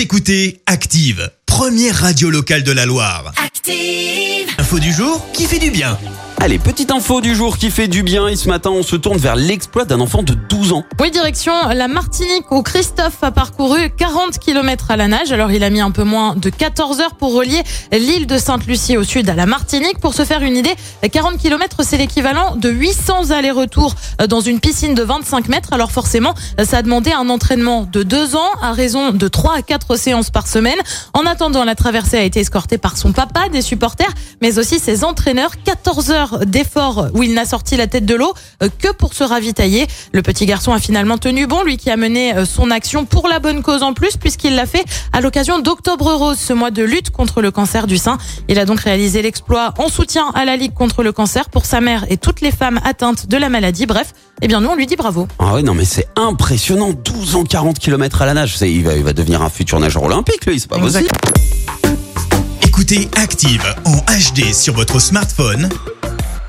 Vous écoutez Active, première radio locale de la Loire. Active. Info du jour qui fait du bien. Allez, petite info du jour qui fait du bien. Et ce matin, on se tourne vers l'exploit d'un enfant de 12 ans. Oui, direction la Martinique où Christophe a parcouru 40 km à la nage. Alors il a mis un peu moins de 14 heures pour relier l'île de Sainte-Lucie au sud à la Martinique. Pour se faire une idée, 40 km c'est l'équivalent de 800 allers-retours dans une piscine de 25 mètres. Alors forcément, ça a demandé un entraînement de 2 ans à raison de 3 à 4 séances par semaine. En attendant, la traversée a été escortée par son papa, des supporters, mais aussi ses entraîneurs. 14 heures d'efforts où il n'a sorti la tête de l'eau euh, que pour se ravitailler. Le petit garçon a finalement tenu bon, lui qui a mené euh, son action pour la bonne cause en plus, puisqu'il l'a fait à l'occasion d'Octobre Rose, ce mois de lutte contre le cancer du sein. Il a donc réalisé l'exploit en soutien à la Ligue contre le cancer pour sa mère et toutes les femmes atteintes de la maladie. Bref, eh bien nous on lui dit bravo. Ah ouais, non mais c'est impressionnant. 12 ans, 40 km à la nage. Il va, il va devenir un futur nageur olympique, lui. C'est pas possible. Écoutez Active en HD sur votre smartphone,